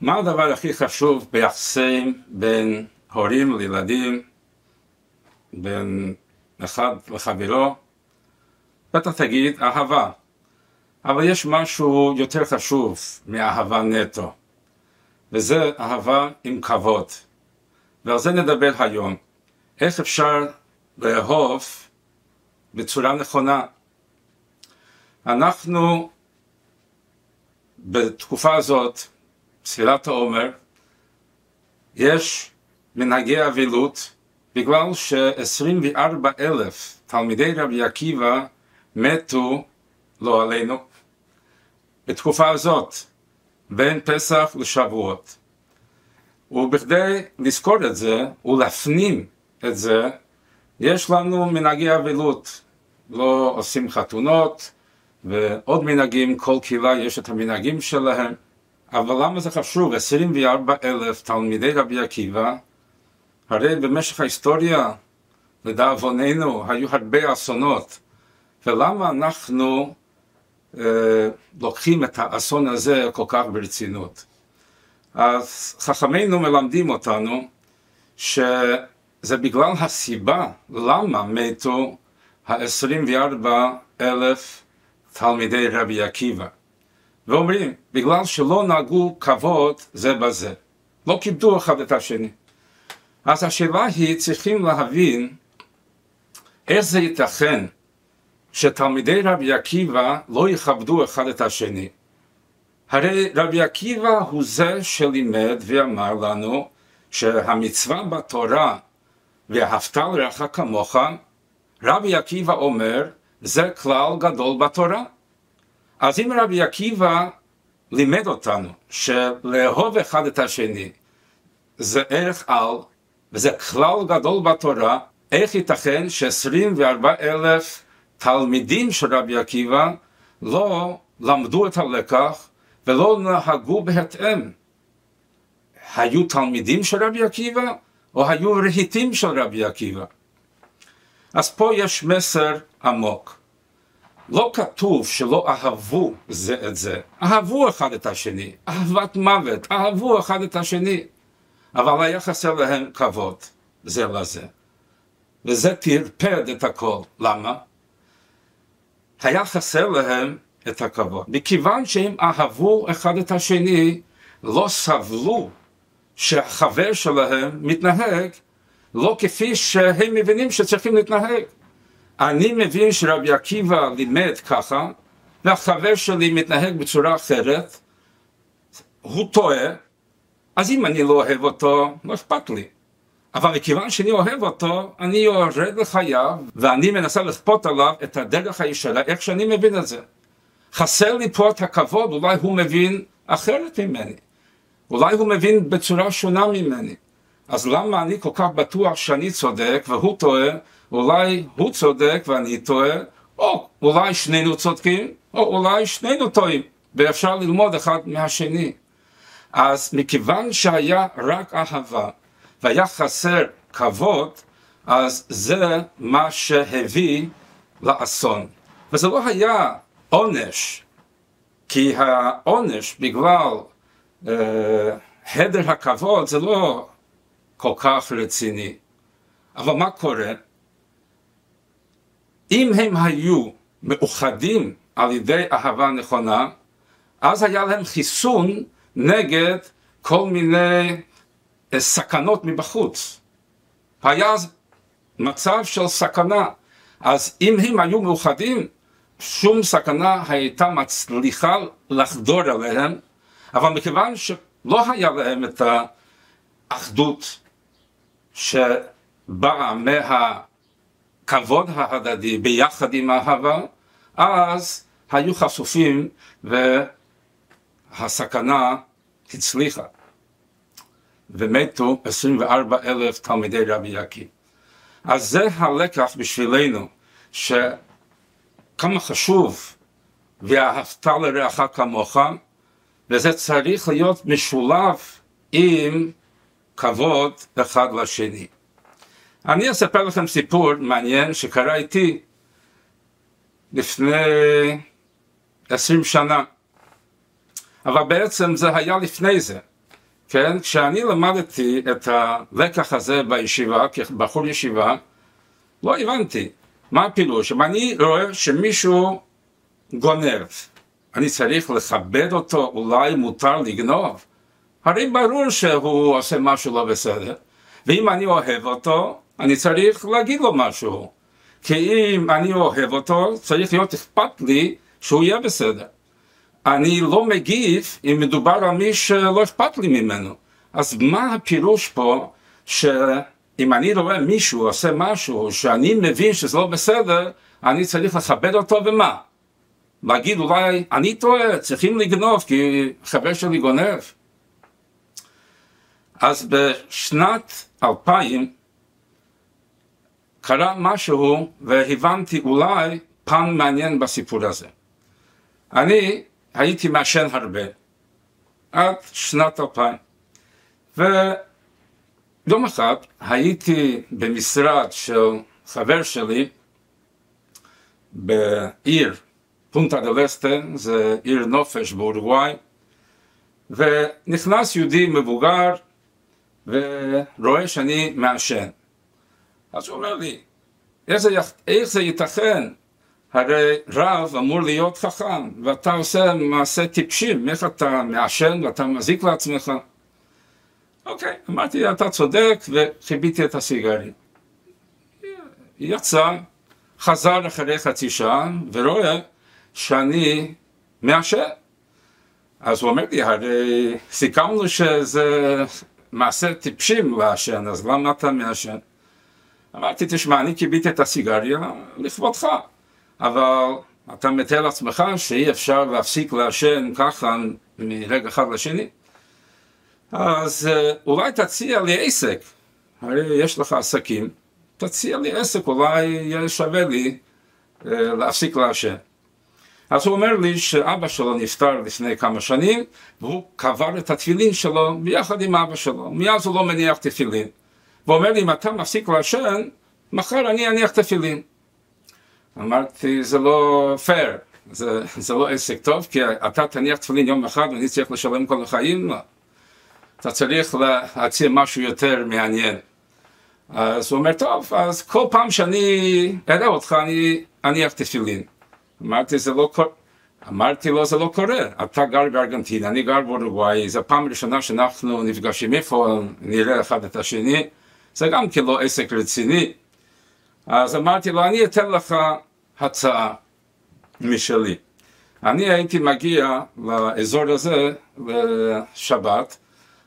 מה הדבר הכי חשוב ביחסים בין הורים לילדים, בין אחד לחברו? בטח תגיד אהבה, אבל יש משהו יותר חשוב מאהבה נטו, וזה אהבה עם כבוד. ועל זה נדבר היום. איך אפשר לאהוב בצורה נכונה? אנחנו בתקופה הזאת, ספירת העומר, יש מנהגי אבילות בגלל ש-24 אלף תלמידי רבי עקיבא מתו לא עלינו בתקופה הזאת בין פסח לשבועות. ובכדי לזכור את זה ולהפנים את זה יש לנו מנהגי אבילות. לא עושים חתונות ועוד מנהגים, כל קהילה יש את המנהגים שלהם, אבל למה זה חשוב? 24 אלף תלמידי רבי עקיבא, הרי במשך ההיסטוריה, לדאבוננו, היו הרבה אסונות, ולמה אנחנו אה, לוקחים את האסון הזה כל כך ברצינות? אז חכמינו מלמדים אותנו שזה בגלל הסיבה למה מתו ה-24 אלף תלמידי רבי עקיבא, ואומרים, בגלל שלא נהגו כבוד זה בזה, לא כיבדו אחד את השני. אז השאלה היא, צריכים להבין איך זה ייתכן שתלמידי רבי עקיבא לא יכבדו אחד את השני. הרי רבי עקיבא הוא זה שלימד ואמר לנו שהמצווה בתורה ואהבת לרעך כמוך, רבי עקיבא אומר זה כלל גדול בתורה. אז אם רבי עקיבא לימד אותנו שלאהוב אחד את השני זה ערך על וזה כלל גדול בתורה, איך ייתכן ש-24 אלף תלמידים של רבי עקיבא לא למדו את הלקח ולא נהגו בהתאם? היו תלמידים של רבי עקיבא או היו רהיטים של רבי עקיבא? אז פה יש מסר עמוק. לא כתוב שלא אהבו זה את זה, אהבו אחד את השני, אהבת מוות, אהבו אחד את השני, אבל היה חסר להם כבוד זה לזה. וזה טרפד את הכל. למה? היה חסר להם את הכבוד. מכיוון שהם אהבו אחד את השני, לא סבלו שהחבר שלהם מתנהג לא כפי שהם מבינים שצריכים להתנהג. אני מבין שרבי עקיבא לימד ככה, והחבר שלי מתנהג בצורה אחרת, הוא טועה, אז אם אני לא אוהב אותו, לא אכפת לי. אבל מכיוון שאני אוהב אותו, אני יורד לחייו, ואני מנסה לכפות עליו את הדרך הישרה, איך שאני מבין את זה. חסר לי פה את הכבוד, אולי הוא מבין אחרת ממני. אולי הוא מבין בצורה שונה ממני. אז למה אני כל כך בטוח שאני צודק והוא טועה, אולי הוא צודק ואני טועה, או אולי שנינו צודקים, או אולי שנינו טועים, ואפשר ללמוד אחד מהשני. אז מכיוון שהיה רק אהבה והיה חסר כבוד, אז זה מה שהביא לאסון. וזה לא היה עונש, כי העונש בגלל אה, הדר הכבוד זה לא כל כך רציני. אבל מה קורה? אם הם היו מאוחדים על ידי אהבה נכונה, אז היה להם חיסון נגד כל מיני אה, סכנות מבחוץ. היה מצב של סכנה. אז אם הם היו מאוחדים, שום סכנה הייתה מצליחה לחדור אליהם, אבל מכיוון שלא היה להם את האחדות שבאה מהכבוד ההדדי ביחד עם האהבה, אז היו חשופים והסכנה הצליחה. ומתו 24 אלף תלמידי רבי יקי. אז זה הלקח בשבילנו, שכמה חשוב ואהבת לרעך כמוך, וזה צריך להיות משולב עם כבוד אחד לשני. אני אספר לכם סיפור מעניין שקרה איתי לפני עשרים שנה, אבל בעצם זה היה לפני זה. כן, כשאני למדתי את הלקח הזה בישיבה, כבחור ישיבה, לא הבנתי מה הפילוש. אם אני רואה שמישהו גונב, אני צריך לכבד אותו, אולי מותר לגנוב? הרי ברור שהוא עושה משהו לא בסדר, ואם אני אוהב אותו, אני צריך להגיד לו משהו. כי אם אני אוהב אותו, צריך להיות אכפת לי שהוא יהיה בסדר. אני לא מגיב אם מדובר על מי שלא אכפת לי ממנו. אז מה הפירוש פה שאם אני רואה מישהו עושה משהו שאני מבין שזה לא בסדר, אני צריך לכבד אותו ומה? להגיד אולי אני טועה, צריכים לגנוב כי חבר שלי גונב. אז בשנת 2000 קרה משהו והבנתי אולי פן מעניין בסיפור הזה. אני הייתי מעשן הרבה עד שנת 2000 ויום אחד הייתי במשרד של חבר שלי בעיר פונטה דה לסטן, זה עיר נופש באורוגוואי, ונכנס יהודי מבוגר ורואה שאני מעשן. אז הוא אומר לי, איך זה, איך זה ייתכן? הרי רב אמור להיות חכם, ואתה עושה מעשה טיפשים, איך אתה מעשן ואתה מזיק לעצמך? אוקיי, אמרתי, אתה צודק, וחיביתי את הסיגריה. יצא, חזר אחרי חצי שעה, ורואה שאני מעשן. אז הוא אומר לי, הרי סיכמנו שזה מעשה טיפשים לעשן, אז למה אתה מעשן? אמרתי, תשמע, אני קיביתי את הסיגריה לכבודך, אבל אתה מתאר לעצמך שאי אפשר להפסיק לעשן ככה מרגע אחד לשני? אז אה, אולי תציע לי עסק, הרי יש לך עסקים, תציע לי עסק, אולי יהיה שווה לי אה, להפסיק לעשן. אז הוא אומר לי שאבא שלו נפטר לפני כמה שנים, והוא קבר את התפילין שלו ביחד עם אבא שלו. מאז הוא לא מניח תפילין. והוא אומר לי, אם אתה מפסיק לעשן, מחר אני אניח תפילין. אמרתי, זה לא פייר, זה, זה לא עסק טוב, כי אתה תניח תפילין יום אחד ואני צריך לשלם כל החיים? לא. אתה צריך להציע משהו יותר מעניין. אז הוא אומר, טוב, אז כל פעם שאני אראה אותך, אני אניח תפילין. אמרתי, זה לא קורה. אמרתי לו, זה לא קורה. אתה גר בארגנטינה, אני גר באורוגוואי, זו הפעם הראשונה שאנחנו נפגשים איפה, נראה אחד את השני. זה גם כן לא עסק רציני. אז אמרתי לו, אני אתן לך הצעה משלי. אני הייתי מגיע לאזור הזה לשבת,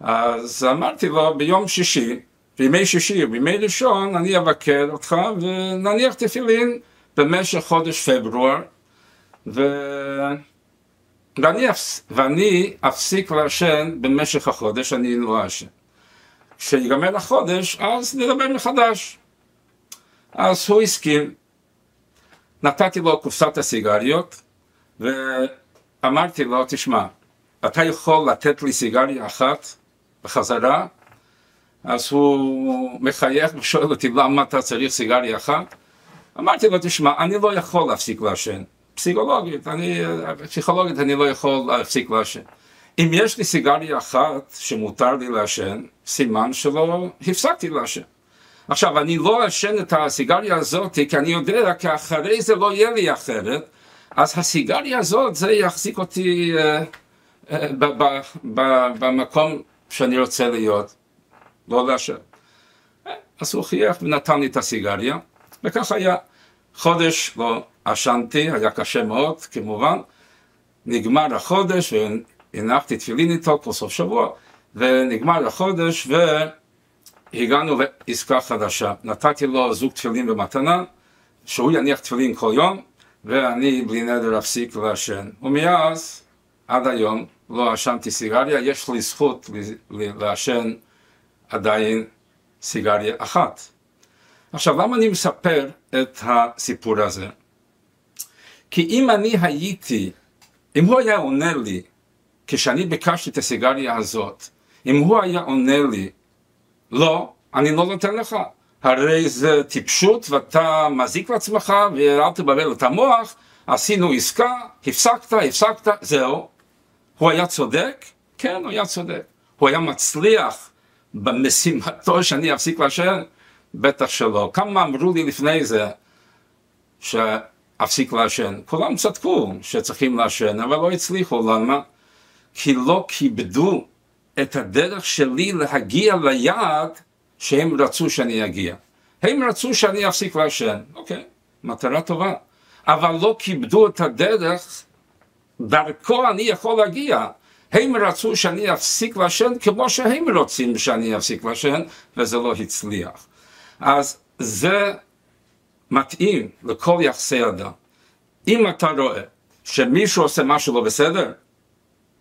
אז אמרתי לו, ביום שישי, בימי שישי ובימי ראשון, אני אבקר אותך ונניח תפילין במשך חודש פברואר, ו... ואני, אפס... ואני אפסיק לעשן במשך החודש, אני לא אעשן. כשיגמר החודש, אז נדבר מחדש. אז הוא הסכים. נתתי לו קופסת הסיגריות, ואמרתי לו, תשמע, אתה יכול לתת לי סיגריה אחת בחזרה? אז הוא מחייך ושואל אותי, למה אתה צריך סיגריה אחת? אמרתי לו, תשמע, אני לא יכול להפסיק לעשן. פסיכולוגית, אני, פסיכולוגית אני לא יכול להפסיק לעשן. אם יש לי סיגריה אחת שמותר לי לעשן, סימן שלא הפסקתי לעשן. עכשיו, אני לא אעשן את הסיגריה הזאת, כי אני יודע כי אחרי זה לא יהיה לי אחרת, אז הסיגריה הזאת, זה יחזיק אותי uh, uh, במקום שאני רוצה להיות, לא לעשן. אז הוא חייך ונתן לי את הסיגריה, וכך היה. חודש לא עשנתי, היה קשה מאוד, כמובן. נגמר החודש, והנחתי תפילין איתו כל סוף שבוע, ונגמר החודש, והגענו לעסקה חדשה. נתתי לו זוג תפילין במתנה, שהוא יניח תפילין כל יום, ואני בלי נדר אפסיק לעשן. ומאז, עד היום, לא עשנתי סיגריה, יש לי זכות לעשן עדיין סיגריה אחת. עכשיו, למה אני מספר את הסיפור הזה? כי אם אני הייתי, אם הוא היה עונה לי, כשאני ביקשתי את הסיגריה הזאת, אם הוא היה עונה לי, לא, אני לא נותן לך, הרי זה טיפשות ואתה מזיק לעצמך ואל תבלבל את המוח, עשינו עסקה, הפסקת, הפסקת, זהו. הוא היה צודק? כן, הוא היה צודק. הוא היה מצליח במשימתו שאני אפסיק לעשן? בטח שלא. כמה אמרו לי לפני זה שאפסיק לעשן? כולם צדקו שצריכים לעשן, אבל לא הצליחו, למה? כי לא כיבדו את הדרך שלי להגיע ליעד שהם רצו שאני אגיע. הם רצו שאני אפסיק לעשן, אוקיי, מטרה טובה. אבל לא כיבדו את הדרך, דרכו אני יכול להגיע. הם רצו שאני אפסיק לעשן כמו שהם רוצים שאני אפסיק לעשן, וזה לא הצליח. אז זה מתאים לכל יחסי אדם. אם אתה רואה שמישהו עושה משהו לא בסדר,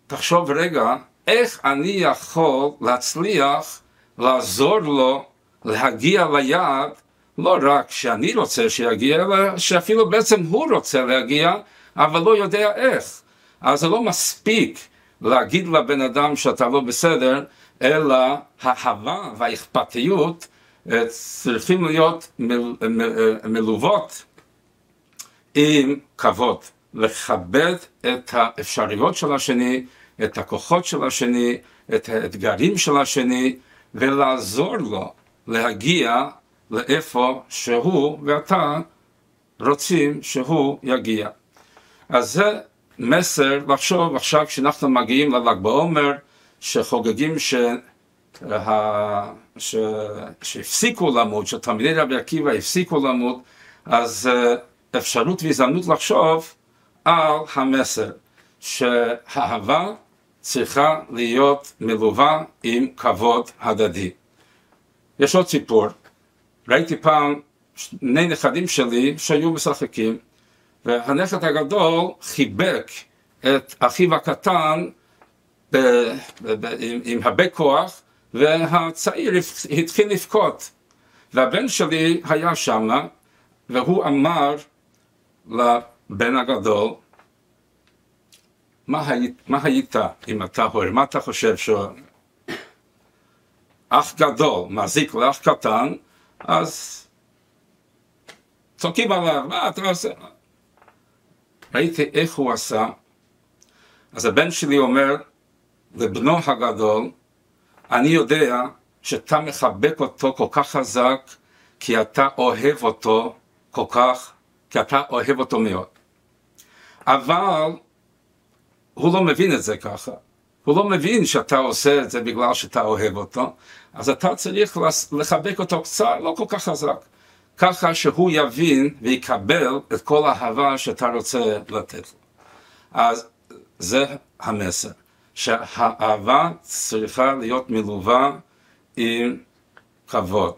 תחשוב רגע, איך אני יכול להצליח לעזור לו להגיע ליעד, לא רק שאני רוצה שיגיע, אלא שאפילו בעצם הוא רוצה להגיע, אבל לא יודע איך. אז זה לא מספיק להגיד לבן אדם שאתה לא בסדר, אלא האהבה והאכפתיות צריכים להיות מל, מל, מלוות עם כבוד, לכבד את האפשרויות של השני, את הכוחות של השני, את האתגרים של השני, ולעזור לו להגיע לאיפה שהוא ואתה רוצים שהוא יגיע. אז זה מסר לחשוב עכשיו כשאנחנו מגיעים לל"ג בעומר, שחוגגים ש... ש... שהפסיקו למות, שתלמידי רבי עקיבא הפסיקו למות, אז אה, אפשרות והזדמנות לחשוב על המסר שהאהבה צריכה להיות מלווה עם כבוד הדדי. יש עוד סיפור, ראיתי פעם שני נכדים שלי שהיו משחקים והנכד הגדול חיבק את אחיו הקטן ב, ב, ב, עם, עם הרבה כוח והצעיר התחיל לבכות והבן שלי היה שם והוא אמר לבן הגדול מה היית, מה היית אם אתה הורה? מה אתה חושב שהוא... אח גדול מזיק לאח קטן, אז צועקים עליו, מה אתה עושה? ראיתי איך הוא עשה, אז הבן שלי אומר לבנו הגדול, אני יודע שאתה מחבק אותו כל כך חזק, כי אתה אוהב אותו כל כך, כי אתה אוהב אותו מאוד. אבל הוא לא מבין את זה ככה. הוא לא מבין שאתה עושה את זה בגלל שאתה אוהב אותו, אז אתה צריך לחבק אותו קצת, לא כל כך חזק, ככה שהוא יבין ויקבל את כל האהבה שאתה רוצה לתת לו. אז זה המסר, שהאהבה צריכה להיות מלווה עם כבוד.